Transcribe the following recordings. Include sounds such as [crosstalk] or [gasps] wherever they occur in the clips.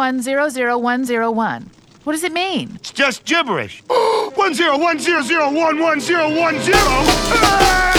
101100101. What does it mean? It's just gibberish. [gasps] one zero one zero zero one one zero one zero. Ah!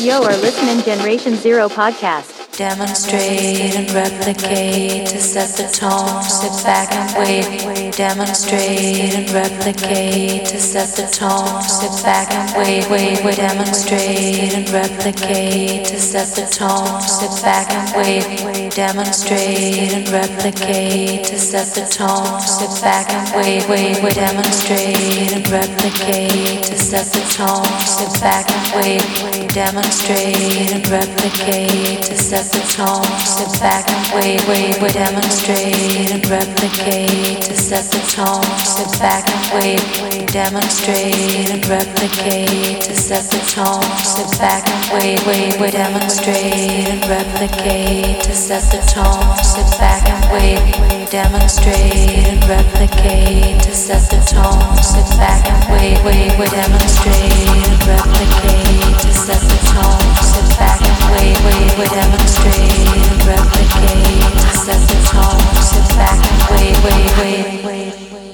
Yo are listening Generation Zero podcast. Demonstrate and replicate to set the tone. Sit back and wait. Demonstrate and replicate to set the tone. Sit back and wait. Wait. Wait. Demonstrate and replicate to set the tone. Sit back and wait. Demonstrate and replicate to set the tone. Sit back and wait. Wait. Wait. Demonstrate and replicate to set the tone. Sit back and wait. Demonstrate and replicate to set the tone. Sit back and wait, wait, wait. Demonstrate and replicate to set the tone. Sit back and wait, demonstrate and replicate to set the tone. Sit back and wait, wait, wait. Demonstrate and replicate to set the tone. Sit back and wait, we demonstrate and replicate to set the tone. Sit back and wait, wait, wait. Demonstrate and replicate wait, wait, wait.